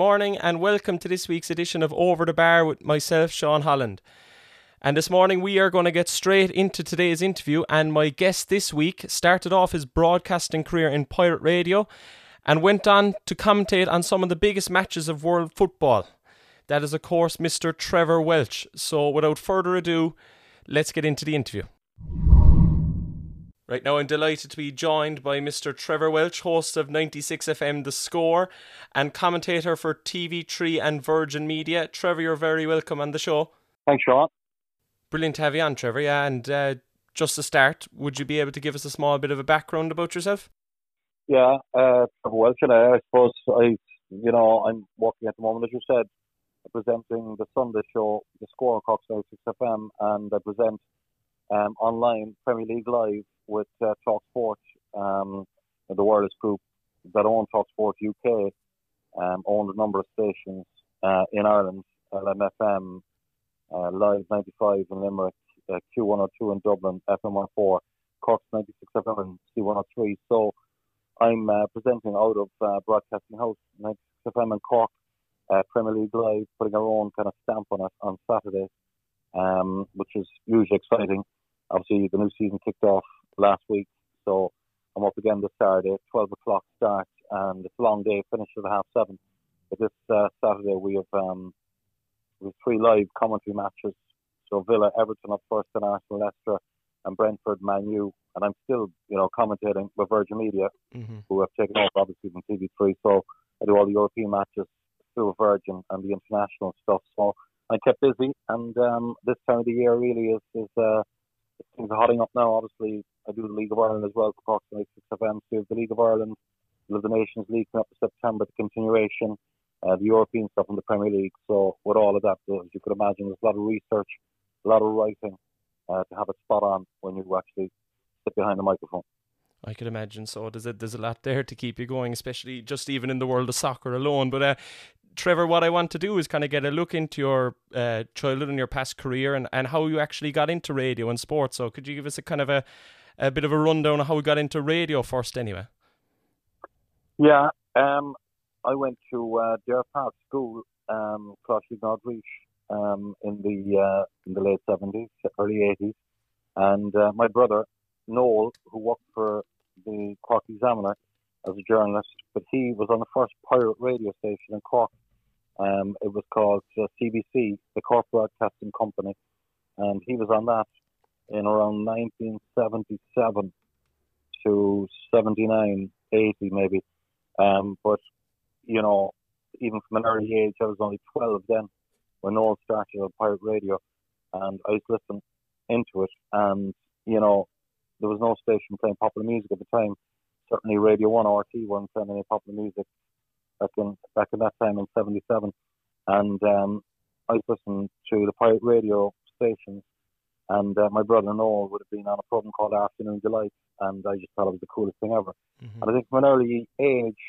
Morning and welcome to this week's edition of Over the Bar with myself, Sean Holland. And this morning we are going to get straight into today's interview. And my guest this week started off his broadcasting career in pirate radio and went on to commentate on some of the biggest matches of world football. That is, of course, Mr. Trevor Welch. So without further ado, let's get into the interview. Right now, I'm delighted to be joined by Mr. Trevor Welch, host of 96 FM The Score and commentator for TV3 and Virgin Media. Trevor, you're very welcome on the show. Thanks, Sean. Brilliant to have you on, Trevor. Yeah, and uh, just to start, would you be able to give us a small bit of a background about yourself? Yeah, uh, Trevor Welch, and I, I suppose I, you know, I'm working at the moment, as you said, presenting the Sunday show, The Score on Cork 96 FM, and I present um, online Premier League Live with uh, Talk Sport, um, the wireless group that own Talk Sport UK, um, owned a number of stations uh, in Ireland, LMFM, uh, Live 95 in Limerick, uh, Q102 in Dublin, FM104, Cork 96 FM and C103. So I'm uh, presenting out of uh, Broadcasting House, 96 FM in Cork, uh, Premier League Live, putting our own kind of stamp on it on Saturday, um, which is usually exciting. Obviously, the new season kicked off last week, so I'm up again this Saturday, 12 o'clock start, and it's a long day, finish at half seven. But this uh, Saturday we have um, we have three live commentary matches. So Villa, Everton up first, and Arsenal, Leicester, and Brentford, Man U. And I'm still, you know, commentating with Virgin Media, mm-hmm. who have taken over obviously from TV3. So I do all the European matches through Virgin and the international stuff. So I kept busy, and um, this time of the year really is is uh, things are hotting up now. Obviously, I do the League of Ireland as well for approximately six FM. So the League of Ireland, the Nations League coming up in September, the continuation, uh, the European stuff in the Premier League. So with all of that, as you could imagine, there's a lot of research, a lot of writing uh, to have it spot on when you actually sit behind the microphone. I could imagine so. There's a, there's a lot there to keep you going, especially just even in the world of soccer alone. But uh, Trevor, what I want to do is kind of get a look into your uh, childhood and your past career and, and how you actually got into radio and sports. So could you give us a kind of a, a bit of a rundown of how we got into radio first anyway? Yeah, um, I went to uh, Dare Park School, um, Closhie um, in the uh, in the late seventies, early eighties, and uh, my brother Noel, who worked for the Cork Examiner as a journalist, but he was on the first pirate radio station in Cork. Um, it was called uh, CBC, the Cork Broadcasting Company, and he was on that in around 1977 to 79, 80 maybe. Um, but, you know, even from an early age, I was only 12 then when Noel started on pirate radio, and I was listening into it. And, you know, there was no station playing popular music at the time. Certainly Radio 1 or RTÉ weren't playing any popular music back in, back in that time in 77. And um, I was listening to the pirate radio stations and uh, my brother Noel would have been on a program called Afternoon Delight, and I just thought it was the coolest thing ever. Mm-hmm. And I think from an early age,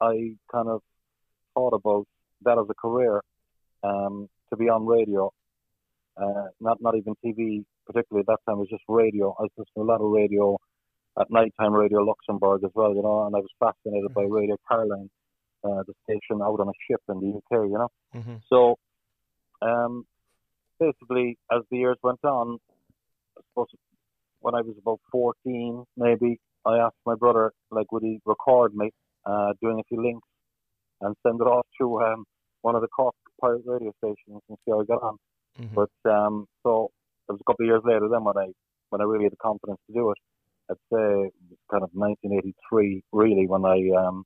I kind of thought about that as a career, um, to be on radio, uh, not not even TV particularly at that time. It was just radio. I was listening to a lot of radio at nighttime, Radio Luxembourg as well, you know, and I was fascinated mm-hmm. by Radio Caroline, uh, the station out on a ship in the UK, you know. Mm-hmm. So, um, basically, as the years went on, I suppose when I was about 14, maybe, I asked my brother, like, would he record me uh, doing a few links and send it off to um, one of the Cork pirate radio stations and see how I got on. Mm-hmm. But um, so it was a couple of years later then when I when I really had the confidence to do it. I'd say it was kind of 1983, really, when I um,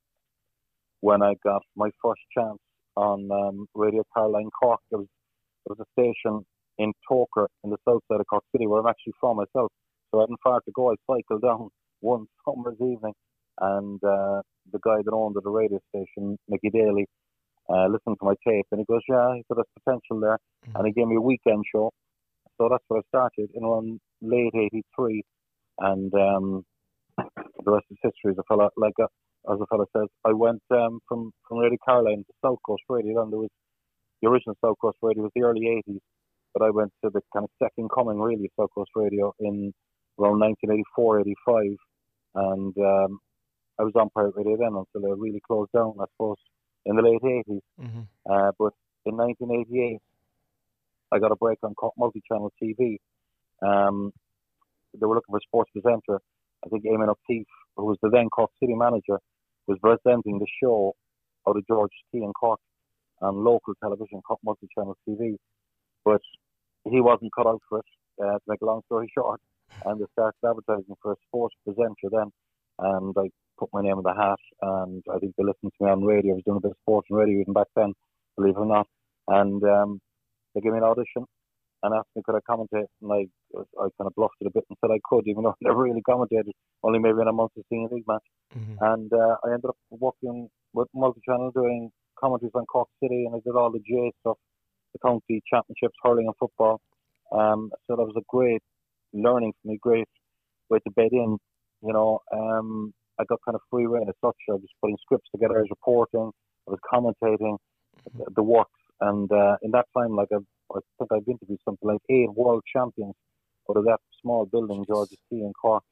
when I got my first chance on um, Radio Caroline Cork. There was there was a station in Togher in the south side of Cork City where I'm actually from myself. So I hadn't far to go. I cycled down one summer's evening and uh, the guy that owned the radio station, Mickey Daly, uh, listened to my tape and he goes, Yeah, he said there's potential there mm-hmm. and he gave me a weekend show. So that's where I started in around late eighty three and um, the rest is history as a fella like a, uh, as a fella says. I went um, from, from Radio Caroline to South Coast Radio then there was the original South Coast Radio was the early 80s, but I went to the kind of second coming really of South Coast Radio in around 1984, 85, and um, I was on pirate radio then until it really closed down, I suppose, in the late 80s. Mm-hmm. Uh, but in 1988, I got a break on multi-channel TV. Um, they were looking for a sports presenter. I think Eamon O'Keefe, who was the then Cork City manager, was presenting the show out of George T in Cork on local television, multi-channel TV. But he wasn't cut out for it. Uh, to make a long story short, and they started advertising for a sports presenter then, and I put my name in the hat, and I think they listened to me on radio. I was doing a bit of sports and radio even back then, believe it or not, and um, they gave me an audition and asked me could I commentate, and I I kind of bluffed it a bit and said I could, even though I never really commentated, only maybe in a month of seeing a league match, mm-hmm. and uh, I ended up working with multi-channel doing commentaries on Cork City, and I did all the J stuff, the county championships, hurling and football. Um, so that was a great learning for me, great way to bed in. You know, um, I got kind of free reign as such. I was putting scripts together, I was reporting, I was commentating mm-hmm. the works, and uh, in that time, like I've, I think I've interviewed something like eight world champions out of that small building, George's T in Cork.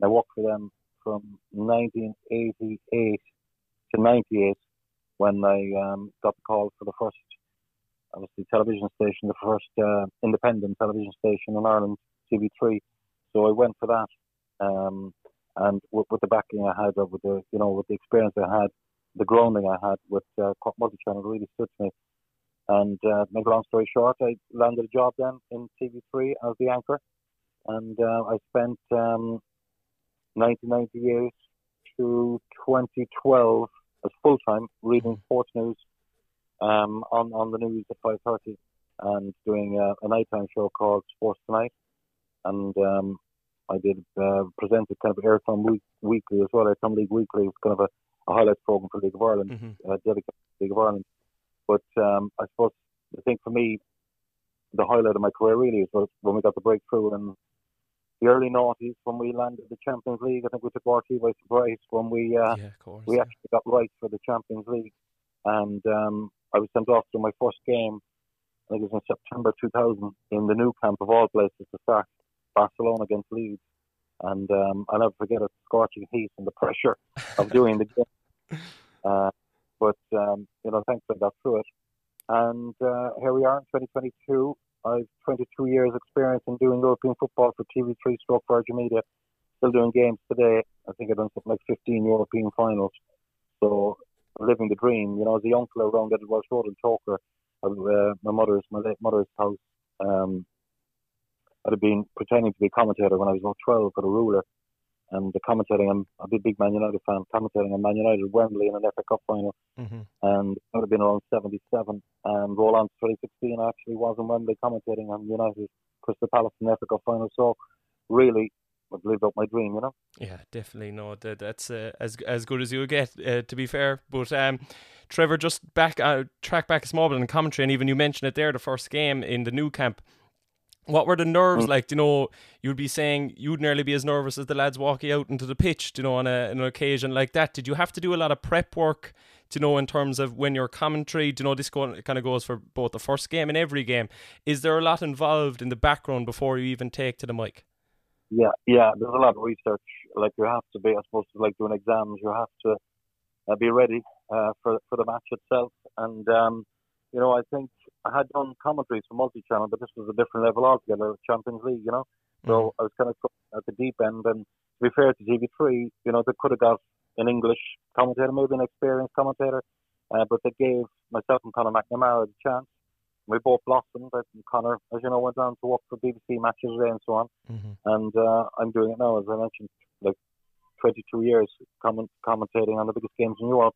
And I worked for them from 1988 to 98 when I um, got the call for the first, obviously, television station, the first uh, independent television station in Ireland, TV3. So I went for that, um, and with, with, the backing I had, with the you know, with the experience I had, the grounding I had with uh, multi-channel really stood to me. And uh, make a long story short, I landed a job then in TV3 as the anchor, and uh, I spent um, 1998 to 2012 as full time reading mm. sports news um, on on the news at 5:30 and doing a, a nighttime show called Sports Tonight, and um, I did uh, present kind of Airtricity week, Weekly as well. Airtricity League Weekly was kind of a, a highlights program for League of Ireland, mm-hmm. uh, dedicated to League of Ireland. But um, I suppose the thing for me, the highlight of my career really is when we got the breakthrough in the early noughties when we landed the Champions League. I think we took RTÉ by surprise when we uh, yeah, course, we yeah. actually got right for the Champions League, and um, I was sent off to my first game. I think it was in September 2000 in the Nou Camp of all places to start Barcelona against Leeds, and um, I'll never forget it, scorching heat and the pressure of doing the game. Uh, but um, you know, thankfully I got through it, and uh, here we are in 2022. I've 22 years experience in doing European football for TV3 Stroke Virgin Media. Still doing games today. I think I've done something like 15 European finals. So living the dream. You know, as a young fellow around at Welsh Road in Togher, uh, my mother's my late mother's house. Um, I'd have been pretending to be a commentator when I was about 12 for the ruler and the commentating. I'm a big, big Man United fan. Commentating on Man United Wembley in an FA Cup final, mm-hmm. and that would have been around '77. And roll on 2016, I actually was in Wembley commentating on United Crystal Palace in the FA Cup final. So, really, I've lived up my dream, you know. Yeah, definitely. No, that, that's uh, as as good as you get, uh, to be fair. But um, Trevor, just back uh, track back a small bit in commentary, and even you mentioned it there, the first game in the Nou Camp what were the nerves mm. like? You know, you'd be saying you'd nearly be as nervous as the lads walking out into the pitch. You know, on a, an occasion like that, did you have to do a lot of prep work? You know in terms of when your commentary, do you know this go, kind of goes for both the first game and every game. Is there a lot involved in the background before you even take to the mic? Yeah, yeah. There's a lot of research. Like you have to be, I suppose, like doing exams. You have to uh, be ready uh, for for the match itself. And um, you know, I think I had done commentaries for multi-channel, but this was a different level altogether, Champions League, you know. So mm. I was kind of at the deep end. And to be fair to TV3, you know, they could have got an English commentator, maybe an experienced commentator, uh, but they gave myself and Conor McNamara the chance. We both blossomed. And Conor, as you know, went on to work for BBC Match of the Day and so on. Mm-hmm. And uh, I'm doing it now, as I mentioned, like 22 years comment- commentating on the biggest games in Europe.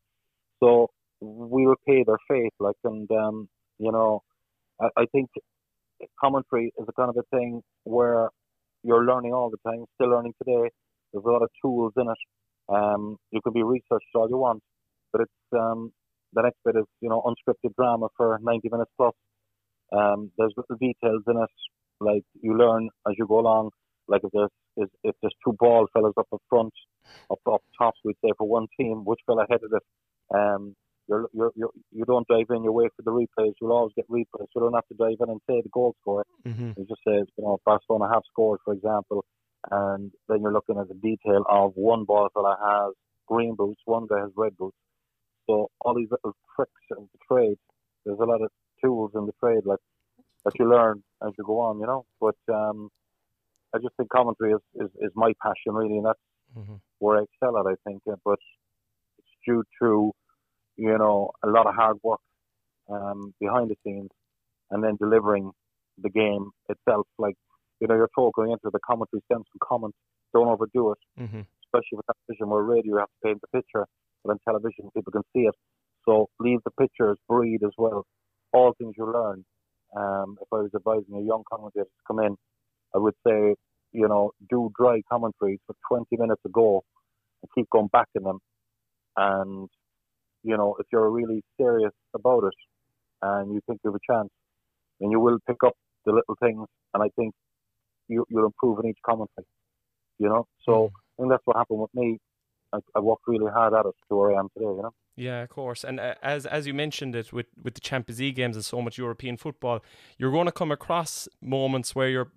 So we repay their faith, like, and um, you know, I, I think commentary is a kind of a thing where you're learning all the time, still learning today. There's a lot of tools in it. Um, you can be researched all you want, but it's um, the next bit is you know unscripted drama for 90 minutes plus. Um, there's little details in it, like you learn as you go along. Like if there's if, if there's two ball fellas up in front, up up top, we'd say for one team, which fella headed it. Um, you're, you're, you're, you don't dive in, you wait for the replays. You'll always get replays. You don't have to dive in and say the goal score. Mm-hmm. You just say, you know, Barcelona have scored, for example, and then you're looking at the detail of one ball fella has green boots, one guy has red boots. So all these little tricks of the trade, there's a lot of tools in the trade like that you learn as you go on, you know. But um, I just think commentary is, is, is my passion really, and that's mm-hmm. where I excel at, I think. But it's due to you know a lot of hard work um, behind the scenes, and then delivering the game itself. Like you know, you're told going into the commentary, send some comments, don't overdo it. Mm-hmm. Especially with television, where radio you have to paint the picture, but on television people can see it. So leave the pictures breathe as well. All things you learn. Um, if I was advising a young commentator to come in, I would say, you know, do dry commentaries for 20 minutes a go and keep going back in them. And, you know, if you're really serious about it and you think you have a chance, then you will pick up the little things. And I think you, you'll improve in each commentary, you know. So mm. I think that's what happened with me. I, I worked really hard at it to where I am today, you know. Yeah, of course. And uh, as as you mentioned it with with the Champions League games and so much European football, you're going to come across moments where you're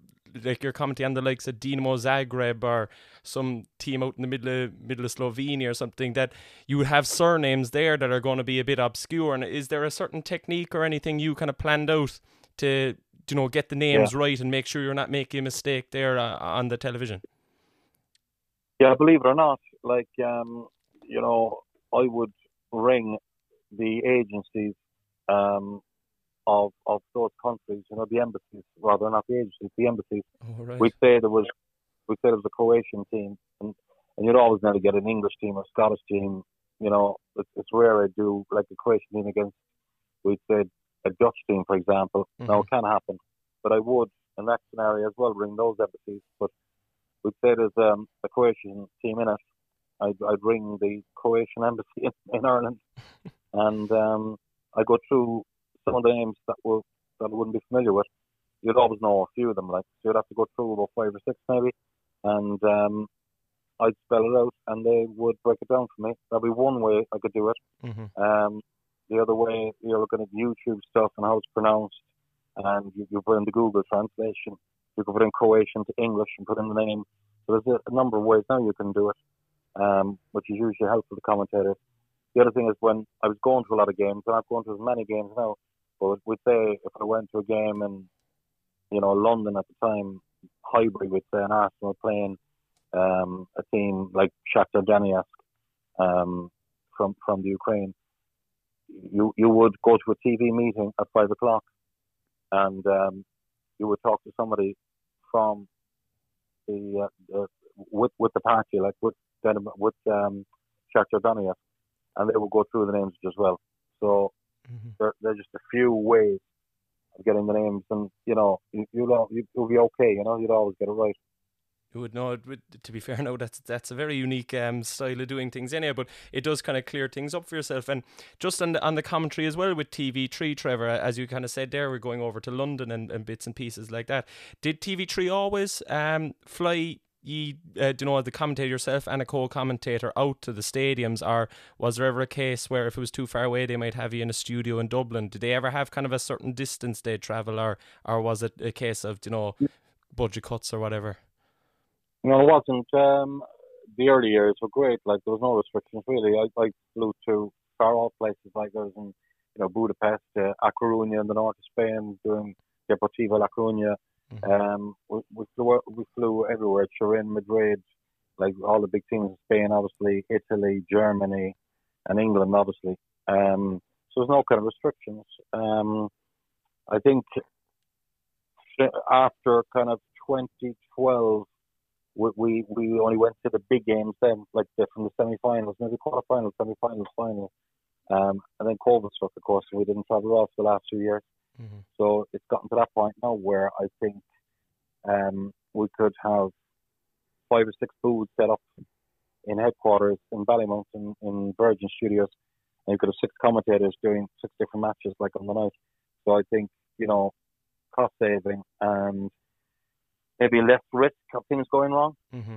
like you're commenting on the likes of Dinamo Zagreb or some team out in the middle of middle of Slovenia or something that you have surnames there that are going to be a bit obscure. And is there a certain technique or anything you kind of planned out to you know get the names yeah. right and make sure you're not making a mistake there uh, on the television? Yeah, believe it or not, like um, you know, I would ring the agencies um, of of those countries, you know, the embassies, rather not the agencies, the embassies. Oh, right. We'd say there was we say there was a Croatian team, and and you'd always never get an English team or Scottish team. You know, it's, it's rare I do like a Croatian team against. We'd say a Dutch team, for example. Mm-hmm. Now it can happen, but I would in that scenario as well ring those embassies. But we'd say there's um, a Croatian team in it, I'd, I'd ring the Croatian embassy in, in Ireland, and um, I go through some of the names that will that I wouldn't be familiar with. You'd always know a few of them, like so you'd have to go through about five or six maybe, and um, I'd spell it out, and they would break it down for me. That'd be one way I could do it. Mm-hmm. Um, the other way, you're looking at YouTube stuff and how it's pronounced, and you, you put in the Google translation. You can put in Croatian to English and put in the name. So there's a, a number of ways now you can do it um, which is usually helpful to commentators. The other thing is when I was going to a lot of games, and I've gone to as many games now, but we'd say if I went to a game in, you know, London at the time, Highbury, we'd say, and Arsenal playing um, a team like Shakhtar Donetsk um, from from the Ukraine, you you would go to a TV meeting at five o'clock, and um, you would talk to somebody from the, uh, the with with the party, like with with um, Shakhtar Donetsk, and they would go through the names as well. So mm-hmm. there, there's just a few ways of getting the names, and you know, you, you'll you'll be okay. You know, you'd always get it right. You would know. To be fair, no, that's that's a very unique um, style of doing things, anyway. But it does kind of clear things up for yourself, and just on the on the commentary as well with TV Three, Trevor, as you kind of said there, we're going over to London and, and bits and pieces like that. Did TV Three always um, fly ye, uh, you know, the commentator yourself and a co-commentator out to the stadiums, or was there ever a case where if it was too far away, they might have you in a studio in Dublin? Did they ever have kind of a certain distance they'd travel, or or was it a case of you know budget cuts or whatever? No, it wasn't. Um, the early years were great. Like there was no restrictions really. I, I flew to far off places like was in you know Budapest, uh, A Coruña in the north of Spain, doing Deportivo La Coruña Mm-hmm. Um, we, we flew we flew everywhere. Turin, Madrid, like all the big teams in Spain, obviously, Italy, Germany, and England, obviously. Um, so there's no kind of restrictions. Um, I think after kind of 2012, we, we, we only went to the big games then, like the, from the semi-finals, maybe quarter-finals, semi-finals, final. Um, and then COVID struck, of course, and we didn't travel off for the last two years. Mm-hmm. So it's gotten to that point now where I think um, we could have five or six booths set up in headquarters in Ballymount in, in Virgin Studios, and you could have six commentators doing six different matches like on the night. So I think you know cost saving and maybe less risk of things going wrong. Mm-hmm.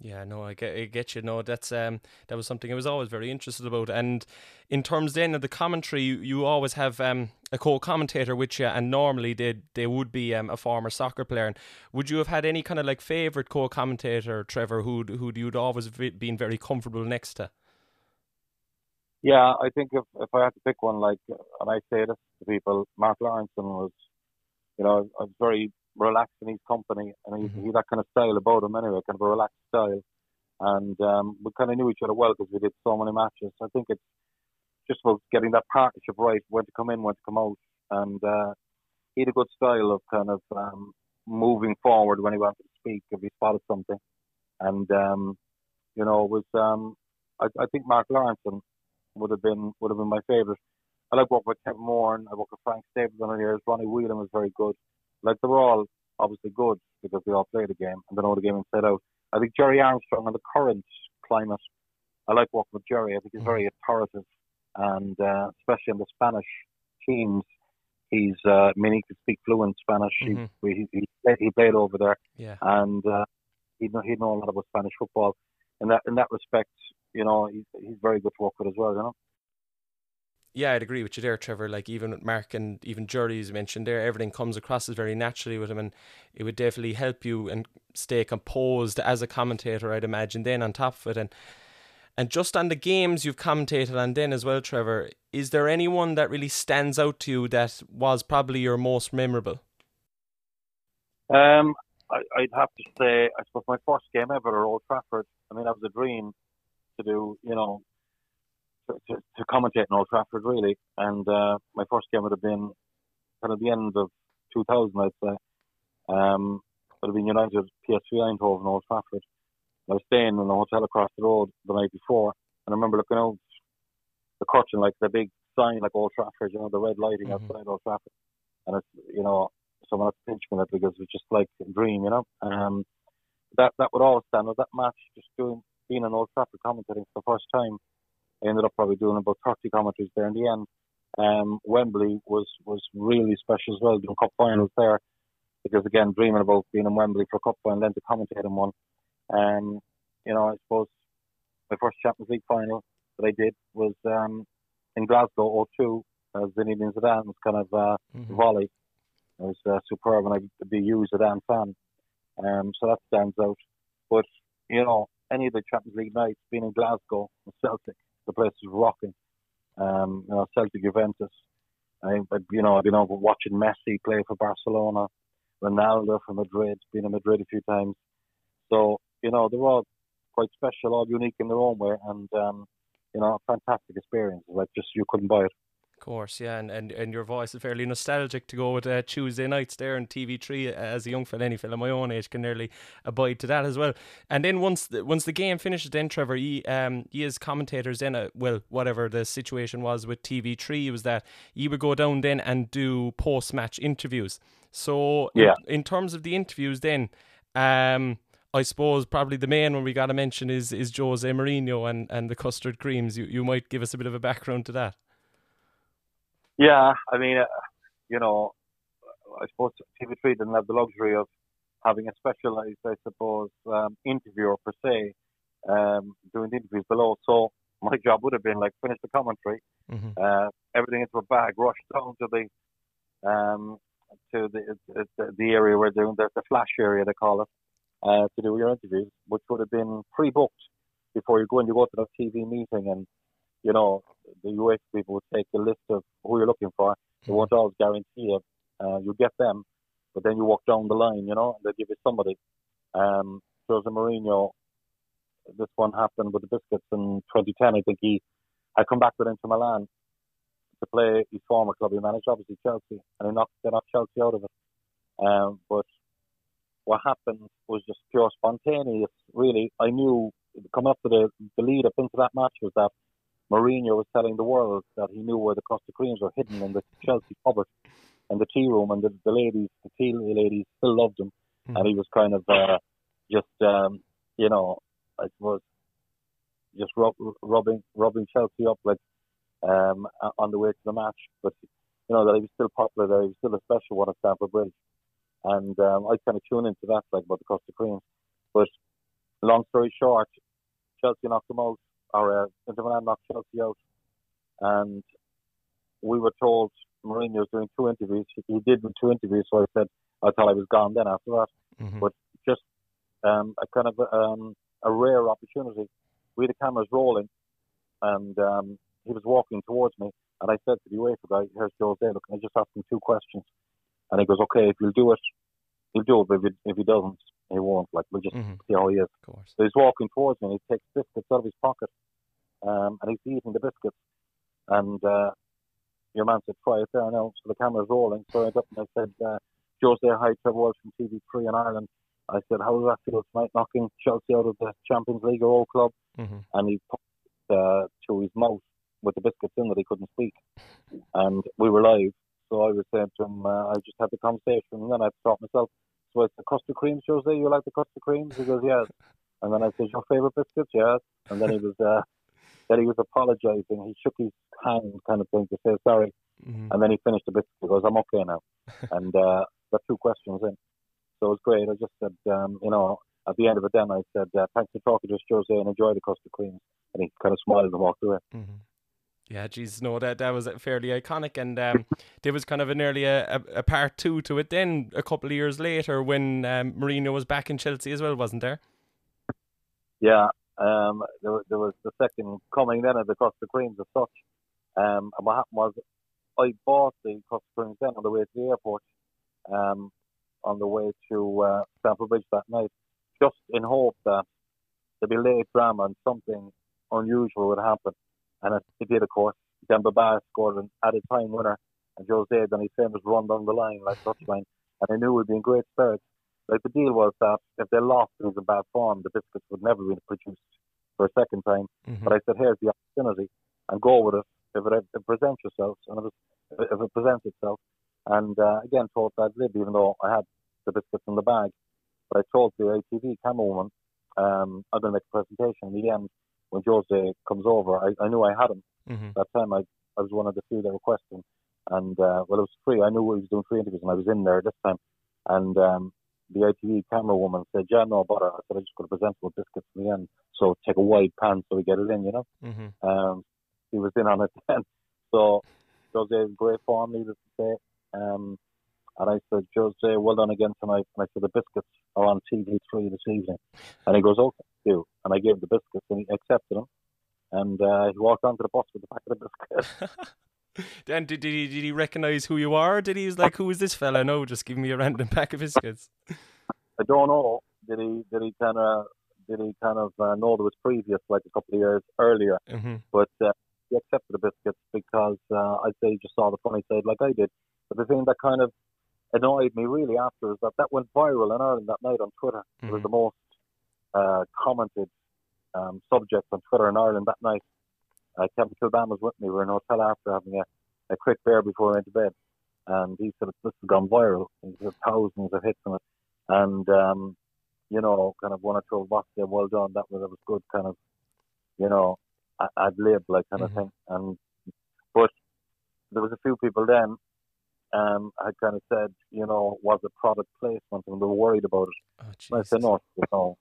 Yeah, no, I get, I get you. No, that's um, that was something I was always very interested about. And in terms then of the commentary, you, you always have um, a co-commentator with you, and normally they they would be um, a former soccer player. And would you have had any kind of like favorite co-commentator, Trevor, who who you'd always been very comfortable next to? Yeah, I think if if I had to pick one, like, and I say this to people, Mark Lawrenson was, you know, I was very relaxed in his company, and he, mm-hmm. he had that kind of style about him anyway, kind of a relaxed style. And um, we kind of knew each other well because we did so many matches. I think it's just about getting that partnership right, when to come in, when to come out, and uh, he had a good style of kind of um, moving forward when he wanted to speak if he spotted something, and um, you know, it was um, I, I think Mark Lawrenson would have been would have been my favourite. I like working with Kevin Moran and I work with Frank Stapleton here. Ronnie Whelan was very good. Like they were all obviously good because they all play the game and they know the game inside out. I think Gerry Armstrong in the current climate, I like working with Gerry. I think he's mm-hmm. very authoritative and uh, especially in the Spanish teams, he's uh, I mean he can speak fluent Spanish. Mm-hmm. He, he, he played over there, yeah. and uh, he know he know a lot about Spanish football. In that in that respect, you know, he's he's very good to work with as well. You know. Yeah, I'd agree with you there, Trevor. Like even with Mark and even Gerry's mentioned there, everything comes across as very naturally with him, and it would definitely help you and stay composed as a commentator. I'd imagine. Then on top of it, and and just on the games you've commentated on then as well, Trevor, is there anyone that really stands out to you that was probably your most memorable? Um, I, would have to say, I suppose my first game ever at Old Trafford. I mean, that was a dream to do, you know, to, to, to commentate in Old Trafford, really. And uh, my first game would have been kind of the end of 2000, I'd say. Um, would have been United PSV Eindhoven, Old Trafford. I was staying in a hotel across the road the night before, and I remember looking out the curtain, like the big sign, like Old Trafford, you know, the red lighting mm-hmm. outside Old Trafford, and it's, you know, someone had pinch me it because it was just like a dream, you know. Um, that that would always stand out. That match, just doing being an Old Trafford commentating for the first time, I ended up probably doing about 30 commentaries there in the end. Um, Wembley was was really special as well, doing cup finals there, because again, dreaming about being in Wembley for a cup final, then to commentate in one. Um, you know, I suppose my first Champions League final that I did was um, in Glasgow 02 as Zinedine Zidane's kind of uh, mm-hmm. volley. It was uh, superb, and I'd be a Zidane fan. Um, so that stands out. But, you know, any of the Champions League nights, being in Glasgow, Celtic, the place was rocking. Um, you know, Celtic Juventus. I, you know, I've been over watching Messi play for Barcelona, Ronaldo for Madrid, been in Madrid a few times. So you know, they're all quite special, all unique in their own way, and um, you know, fantastic experiences. Like just you couldn't buy it. Course, yeah, and, and, and your voice is fairly nostalgic to go with uh, Tuesday nights there on TV3 as a young fella, any fella my own age can nearly abide to that as well. And then once the, once the game finishes, then Trevor, he, um, he as commentators then, uh, well, whatever the situation was with TV3 was that he would go down then and do post match interviews. So yeah. in, in terms of the interviews then, um, I suppose probably the main one we got to mention is is Jose Mourinho and, and the custard creams. You you might give us a bit of a background to that. Yeah, I mean, uh, you know, I suppose TV3 didn't have the luxury of having a specialized, I suppose, um, interviewer per se, um, doing the interviews below. So my job would have been like finish the commentary, mm-hmm. uh, everything into a bag, rush down to the um, to the, the the area they're doing the, the flash area they call it, uh, to do your interviews, which would have been pre-booked before you go in. You go to the TV meeting, and you know the US people would take a list of who you're looking for. They won't always guarantee it. Uh, you get them, but then you walk down the line, you know, and they give you somebody. Um, Jose Mourinho, this one happened with the Biscuits in 2010. I think he, I come back with him to Milan to play his former club. He managed obviously Chelsea, and he knocked, they knocked Chelsea out of it. Um, but what happened was just pure spontaneous. Really, I knew coming up to the, the lead up into that match was that Mourinho was telling the world that he knew where the custard creams were hidden in the Chelsea cupboard and the tea room, and the, the ladies, the tea ladies, still loved him, mm. and he was kind of uh, just, um, you know, I suppose, just rub, rubbing rubbing Chelsea up like um, on the way to the match, but you know that he was still popular there, he was still a special one at Stamford Bridge. And um, I kind of tune into that, like about the custard creams. But long story short, Chelsea knocked them out, or uh, Inter Milan knocked Chelsea out, and we were told Mourinho was doing two interviews. He did two interviews, so I said I thought I was gone then after that. Mm-hmm. But just um, a kind of um, a rare opportunity. We had the cameras rolling, and um, he was walking towards me, and I said to the UEFA guy, "Here's Jose. Look, I just asked him two questions." And he goes, "Okay, if you'll do it, he'll do it. But if he, if he doesn't, he won't. Like we'll just Mhm. see how he is." Of course. So he's walking towards me, and he takes biscuits out of his pocket, um, and he's eating the biscuits. And uh, your man said, "Try it there now." So the camera's rolling. So I went up and I said, uh, "Jose, hi, Trevor Welch from TV3 in Ireland." I said, "How does that feel tonight, knocking Chelsea out of the Champions League or Old Club?" hmm and he put uh, to his mouth with the biscuits in that he couldn't speak. And we were live, so I was saying to him, uh, I just had the conversation, and then I thought myself, so it's the custard creams, Jose, you like the custard creams? He goes, yes. And then I said, your favourite biscuits? Yes. And then he was, uh, then he was apologising. He shook his hand kind of thing to say sorry. hmm And then he finished the biscuit. He goes, I'm okay now. and uh, got two questions in. So it was great. I just said, um, you know, at the end of it then I said, uh, thanks for talking to us, Jose, and enjoy the custard creams. And he kind of smiled and walked away. hmm Yeah, geez, no, that that was fairly iconic, and um, there was kind of an early a, a, a part two to it. Then a couple of years later, when um, Mourinho was back in Chelsea as well, wasn't there? Yeah, um, there, there was the second coming then of the custard creams as such. Um, and what happened was I bought the custard creams then on the way to the airport, um, on the way to uh, Stamford Bridge that night, just in hope that there'd be late drama and something unusual would happen. And it, it did, of course. Demba Ba scored an added time winner, and Jose then his famous run down the line like touchline. And I knew we'd be in great spirits. Like the deal was that if they lost and was in bad form, the biscuits would never be produced for a second time. hmm But I said, here's the opportunity, and go with it if it, if it presents itself, and if it, if it presents itself. And uh, again, thought I'd live, even though I had the biscuits in the bag. But I told the ITV camerawoman, um, I'm going to make a presentation. In the end, when Jose comes over, I, I knew I had him. hmm That time I, I was one of the few that requested him. And, uh, well, it was free. I knew he was doing free interviews, and I was in there this time. And um, the ITV camera woman said, yeah, no bother. I said, I just got to present with biscuits in the end. So take a wide pan so we get it in, you know. hmm Um, he was in on it then. So Jose was great form, needless to say. Um, and I said, Jose, well done again tonight. And I said, the biscuits are on TV3 this evening. And he goes, okay, thank you. And I gave him the biscuits and he accepted them. And uh, he walked onto the bus with the packet of biscuits. then did, did he did he recognize who you are? Did he was like, who is this fella? No, just give me a random pack of biscuits. I don't know. Did he? Did he kind of? Did he kind of uh, know there was previous, like a couple of years earlier? hmm But uh, he accepted the biscuits because uh, I'd say he just saw the funny side, like I did. But the thing that kind of annoyed me really after is that that went viral in Ireland that night on Twitter. It was Mhm. the most uh, commented um, subject on Twitter in Ireland that night. Uh, Kevin Kilbane was with me. We were in a hotel after having a, a quick beer before we went to bed. And he said, this has gone viral. And There's thousands of hits on it. And, um, you know, kind of one or two of us said, well done. That was, that was good kind of, you know, ad lib like kind Mhm. of thing. And, but there was a few people then um, had kind of said, you know, was it product placement? And they were worried about it. Oh, And I said, no, there's no,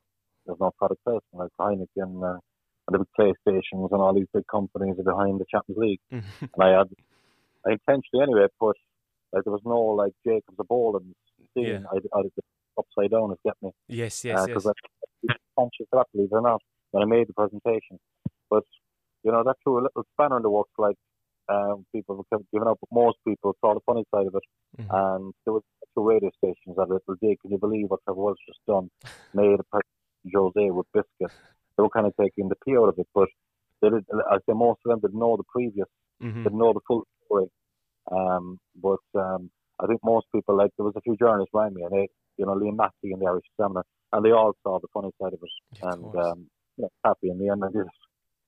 there's no product placement. Like Heineken uh, and the big PlayStations and all these big companies are behind the Champions League. And I had, I intentionally anyway put, like there was no like Jacobs or Boland's scene. Yeah. I, I did upside down is get me. yes, yes, yes. Because I was conscious that, believe it or not, when I made the presentation. But, you know, that threw a little spanner in the works, like um, people were giving up, but most people saw the funny side of it. Mhm. And there was two radio stations that little dig. Can you believe what Trevor Welch just done? Made a presentation Jose with biscuits. They were kind of taking the pee out of it, but they did, I say most of them didn't know the previous, Mhm. didn't know the full story. Um, but um, I think most people, like there was a few journalists around me, and they, you know, Liam Mackey and the Irish Examiner, and they all saw the funny side of it, Yeah, and um, yeah, happy in the end. I did.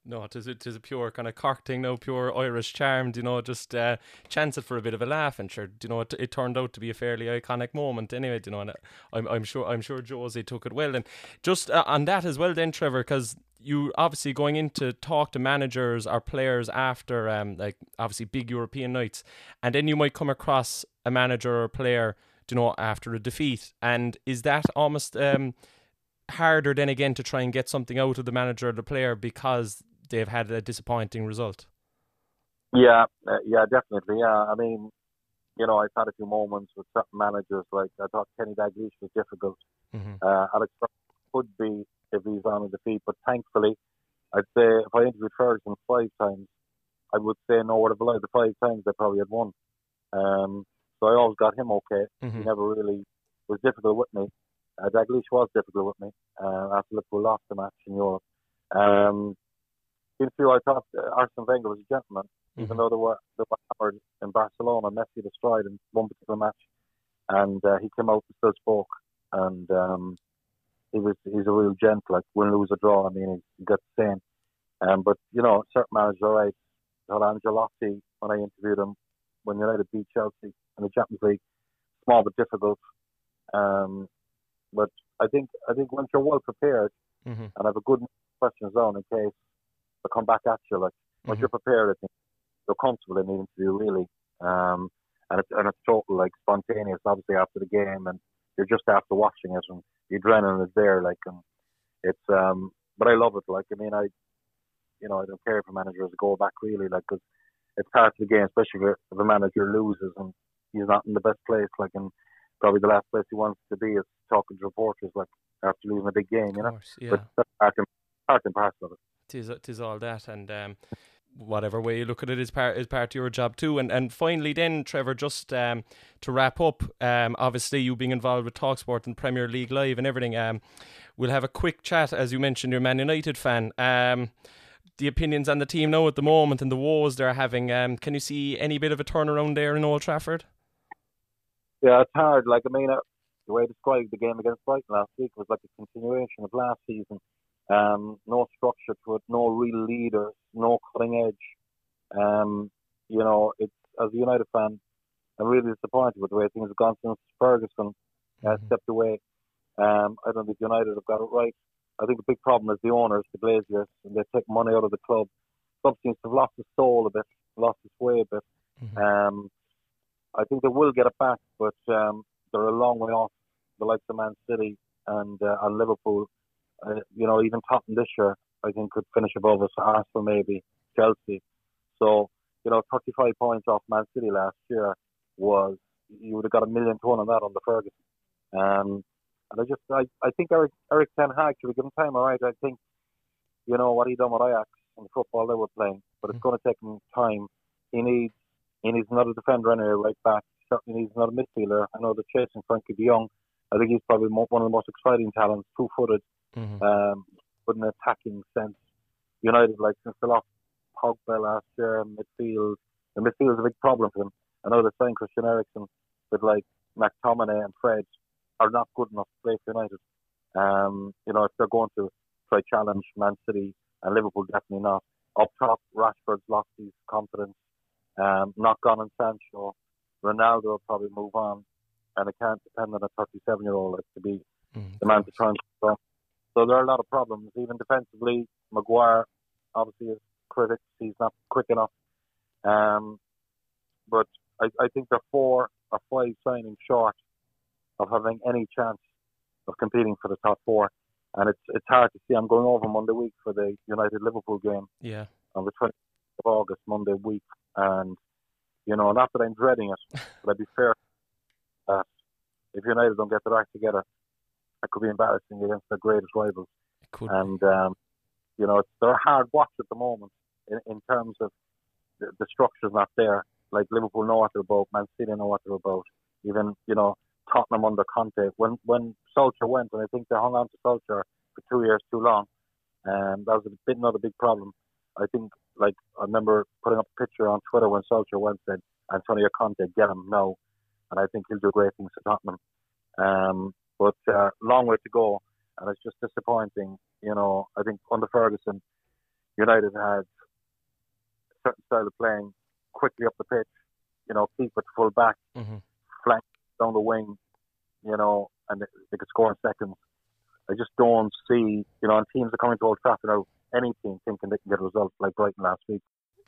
No, it is, it is a pure kind of Cork thing now, pure Irish charm, you know, just uh, chance it for a bit of a laugh and sure, you know, it, it turned out to be a fairly iconic moment anyway, you know, and I'm, I'm sure I'm sure Josie took it well. And just uh, on that as well then, Trevor, because you obviously going in to talk to managers or players after, um, like obviously big European nights, and then you might come across a manager or a player, you know, after a defeat. And is that almost um, harder then again to try and get something out of the manager or the player because they've had a disappointing result. Yeah, uh, yeah, definitely. Yeah, I mean, you know, I've had a few moments with certain managers. Like I thought Kenny Dalglish was difficult. Mm-hmm. Uh, Alex could be if he's on a defeat, but thankfully, I'd say if I interviewed Ferguson five times, I would say no allowed the five times they probably had won. Um, so I always got him okay. Mm-hmm. He never really was difficult with me. Uh, Dalglish was difficult with me uh, after Liverpool lost the match in Europe. Um, in few, I thought Arsene Wenger was a gentleman, mm-hmm. even though they were they were hammered in Barcelona. Messi destroyed in one particular match, and uh, he came out and still spoke. And um, he was he's a real gent, like win, lose, or draw. I mean, he, got the same. Um, but you know, certain managers are right. Had Ancelotti when I interviewed him when United beat Chelsea in the Champions League, small but difficult. Um, but I think I think once you're well prepared mm-hmm. and have a good question zone in case they come back at you, like once mm-hmm. you're prepared, I think you're comfortable in the interview really. Um, and it's and it's total like spontaneous, obviously after the game, and you're just after watching it, and the adrenaline is there, like, and it's um. But I love it, like I mean, I, you know, I don't care if a manager has a go back really, like, because it's part of the game, especially if, if a manager loses and he's not in the best place, like, and probably the last place he wants to be is talking to reporters, like after losing a big game, you know. Course, yeah. But that's part and, part and parcel of it. Tis, tis all that, and um, whatever way you look at it is part is part of your job too. And and finally, then Trevor, just um, to wrap up, um, obviously you being involved with Talksport and Premier League Live and everything, um, we'll have a quick chat as you mentioned. You're Man United fan. Um, the opinions on the team now at the moment and the woes they're having. Um, can you see any bit of a turnaround there in Old Trafford? Yeah, it's hard. Like I mean, uh, the way I described the game against Brighton last week was like a continuation of last season. Um, no structure to it, no real leaders, no cutting edge. Um, you know, it's as a United fan, I'm really disappointed with the way things have gone since Ferguson uh, mm-hmm. stepped away. Um, I don't think United have got it right. I think the big problem is the owners, the Glazers, and they take money out of the club. Club seems to have lost its soul a bit, lost its way a bit. Mm-hmm. Um, I think they will get it back, but um, they're a long way off the likes of Man City and uh, and Liverpool. Uh, you know, even Tottenham this year, I think could finish above us. Arsenal maybe, Chelsea. So you know, 35 points off Man City last year was you would have got a million to one on that on the Ferguson. Um, and I just I, I think Eric Erik Ten Hag should be given time. All right, I think you know what he done with Ajax and the football they were playing, but it's mm-hmm. going to take him time. He needs he needs another defender anyway, right back. Certainly needs another midfielder. I know they're chasing Frankie De Jong. I think he's probably one of the most exciting talents, two-footed, mm-hmm. um, with an attacking sense. United, like since they lost Pogba last year, midfield, the midfield is a big problem for them. I know they're saying Christian Eriksen, but like McTominay and Fred are not good enough to play for United. Um, you know, if they're going to try challenge Man City and Liverpool, definitely not. Up top, Rashford's lost his confidence. Um, not gone on Sancho. Ronaldo will probably move on, and it can't depend on a 37 year old like, to be mm, the man to turn. So, so there are a lot of problems. Even defensively, Maguire obviously is critics. He's not quick enough. Um, but I, I think they're four or five signings short of having any chance of competing for the top four. And it's it's hard to see. I'm going over Monday week for the United Liverpool game. Yeah. On the 20th of August, Monday week, and you know, not that I'm dreading it, but I'd be fair that if United don't get their act together, it could be embarrassing against their greatest rivals. And um, you know, it's they're a hard watch at the moment in, in terms of the, the structure's not there. Like Liverpool know what they're about, Man City know what they're about. Even you know, Tottenham under Conte. When when Solskjaer went, and I think they hung on to Solskjaer for two years too long, and that was a bit another big problem. I think, like I remember putting up a picture on Twitter when Solskjaer went, and said Antonio Conte, get him now, and I think he'll do great things for Tottenham. Um, but uh, long way to go, and it's just disappointing. You know, I think under Ferguson, United had a certain style of playing quickly up the pitch. You know, keep it full back, mm-hmm. flank down the wing, you know, and they could score in seconds. I just don't see, you know, and teams are coming to Old Trafford now, any team thinking they can get a result like Brighton last week.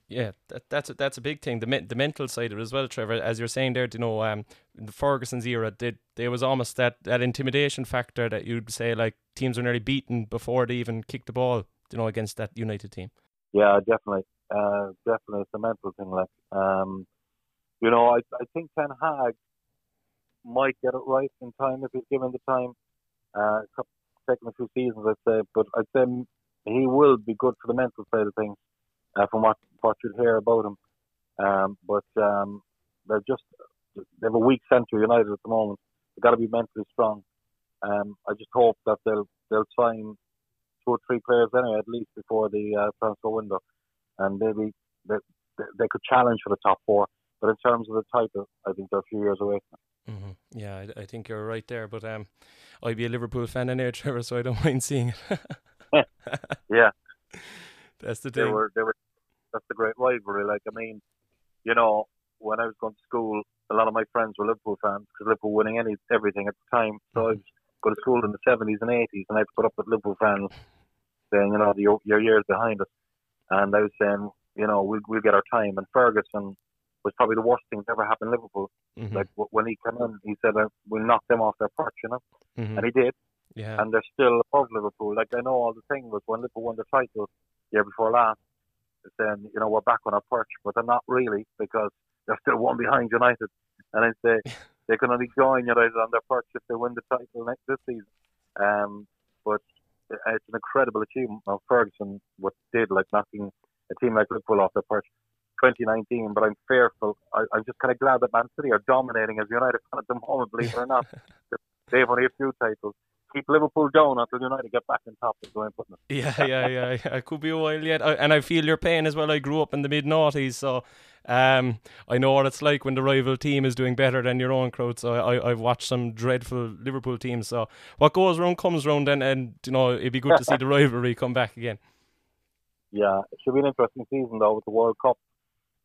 Yeah, that, that's a, that's a big thing. The the mental side of it as well, Trevor. As you're saying there, you know, um, the Ferguson's era, did there was almost that, that intimidation factor that you'd say like teams were nearly beaten before they even kicked the ball, you know, against that United team. Yeah, definitely, uh, definitely, it's a mental thing. Like, um, you know, I I think Ten Hag might get it right in time if he's given the time. Uh, taking a few seasons, I'd say, but I'd say he will be good for the mental side of things. Uh, from what what you hear about them. Um, but um, they're just they have a weak centre United at the moment. They've got to be mentally strong. Um, I just hope that they'll they'll sign two or three players anyway at least before the uh, transfer window, and maybe they, they could challenge for the top four. But in terms of the title, I think they're a few years away. Mm-hmm. Yeah, I, I, think you're right there. But um, I'd be a Liverpool fan anyway, Trevor, so I don't mind seeing it. yeah, that's the thing. They were, they were, that's the great rivalry. Like, I mean, you know, when I was going to school, a lot of my friends were Liverpool fans because Liverpool winning any everything at the time. So I was going to school in the 70s and 80s, and I put up with Liverpool fans saying, you know, the, your years behind us. And I was saying, you know, we'll, we'll get our time. And Ferguson was probably the worst thing that ever happened in Liverpool. Mm-hmm. Like when he came in, he said, uh, "We'll knock them off their perch," you know, mm-hmm. and he did. Yeah. And they're still above Liverpool. Like I know all the thing was when Liverpool won the title year before last, saying, you know, we're back on our perch, but they're not really because they're still one behind United. And I say they can only join United on their perch if they win the title next this season. Um, but it's an incredible achievement of Ferguson what did, like knocking a team like Liverpool off their perch. 2019, but I'm fearful. I, am just kind of glad that Man City are dominating as United at the moment, believe it or not. They've only a few titles. Keep Liverpool down until United get back in top is the way I'm putting it. Yeah, yeah, yeah. It could be a while yet. I, and I feel your pain as well. I grew up in the mid noughties, so um, I know what it's like when the rival team is doing better than your own crowd. So I, I've watched some dreadful Liverpool teams. So what goes around comes around, and, and you know it'd be good to see the rivalry come back again. Yeah, it should be an interesting season though with the World Cup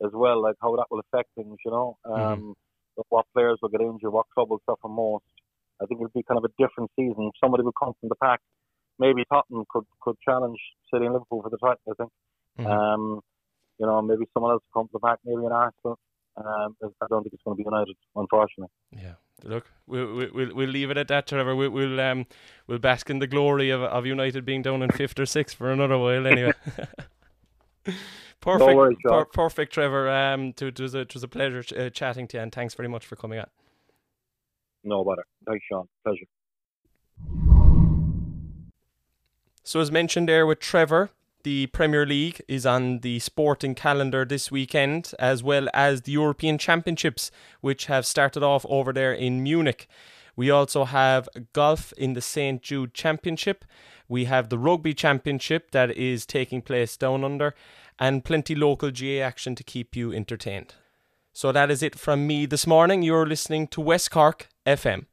as well, like how that will affect things, you know. Mm-hmm. Um, mm-hmm. What players will get injured, what club will suffer most. I think it'll be kind of a different season. Somebody will come from the pack. Maybe Tottenham could could challenge City and Liverpool for the title. I think. Mm-hmm. Um, you know, maybe someone else will come from the pack. Maybe an Arsenal. Um, I don't think it's going to be United, unfortunately. Yeah. Look, we'll we'll we'll leave it at that, Trevor. We'll we'll um we'll bask in the glory of of United being down in fifth or sixth for another while, anyway. Perfect, no worries, per- perfect, Trevor. Um, to, it was a, it was a pleasure ch- uh, chatting to you, and thanks very much for coming on. No bother. Uh, Thanks, Sean. Pleasure. So, as mentioned there with Trevor, the Premier League is on the sporting calendar this weekend, as well as the European Championships, which have started off over there in Munich. We also have golf in the St. Jude Championship. We have the Rugby Championship that is taking place down under and plenty local GAA action to keep you entertained. So that is it from me this morning. You're listening to West Cork FM.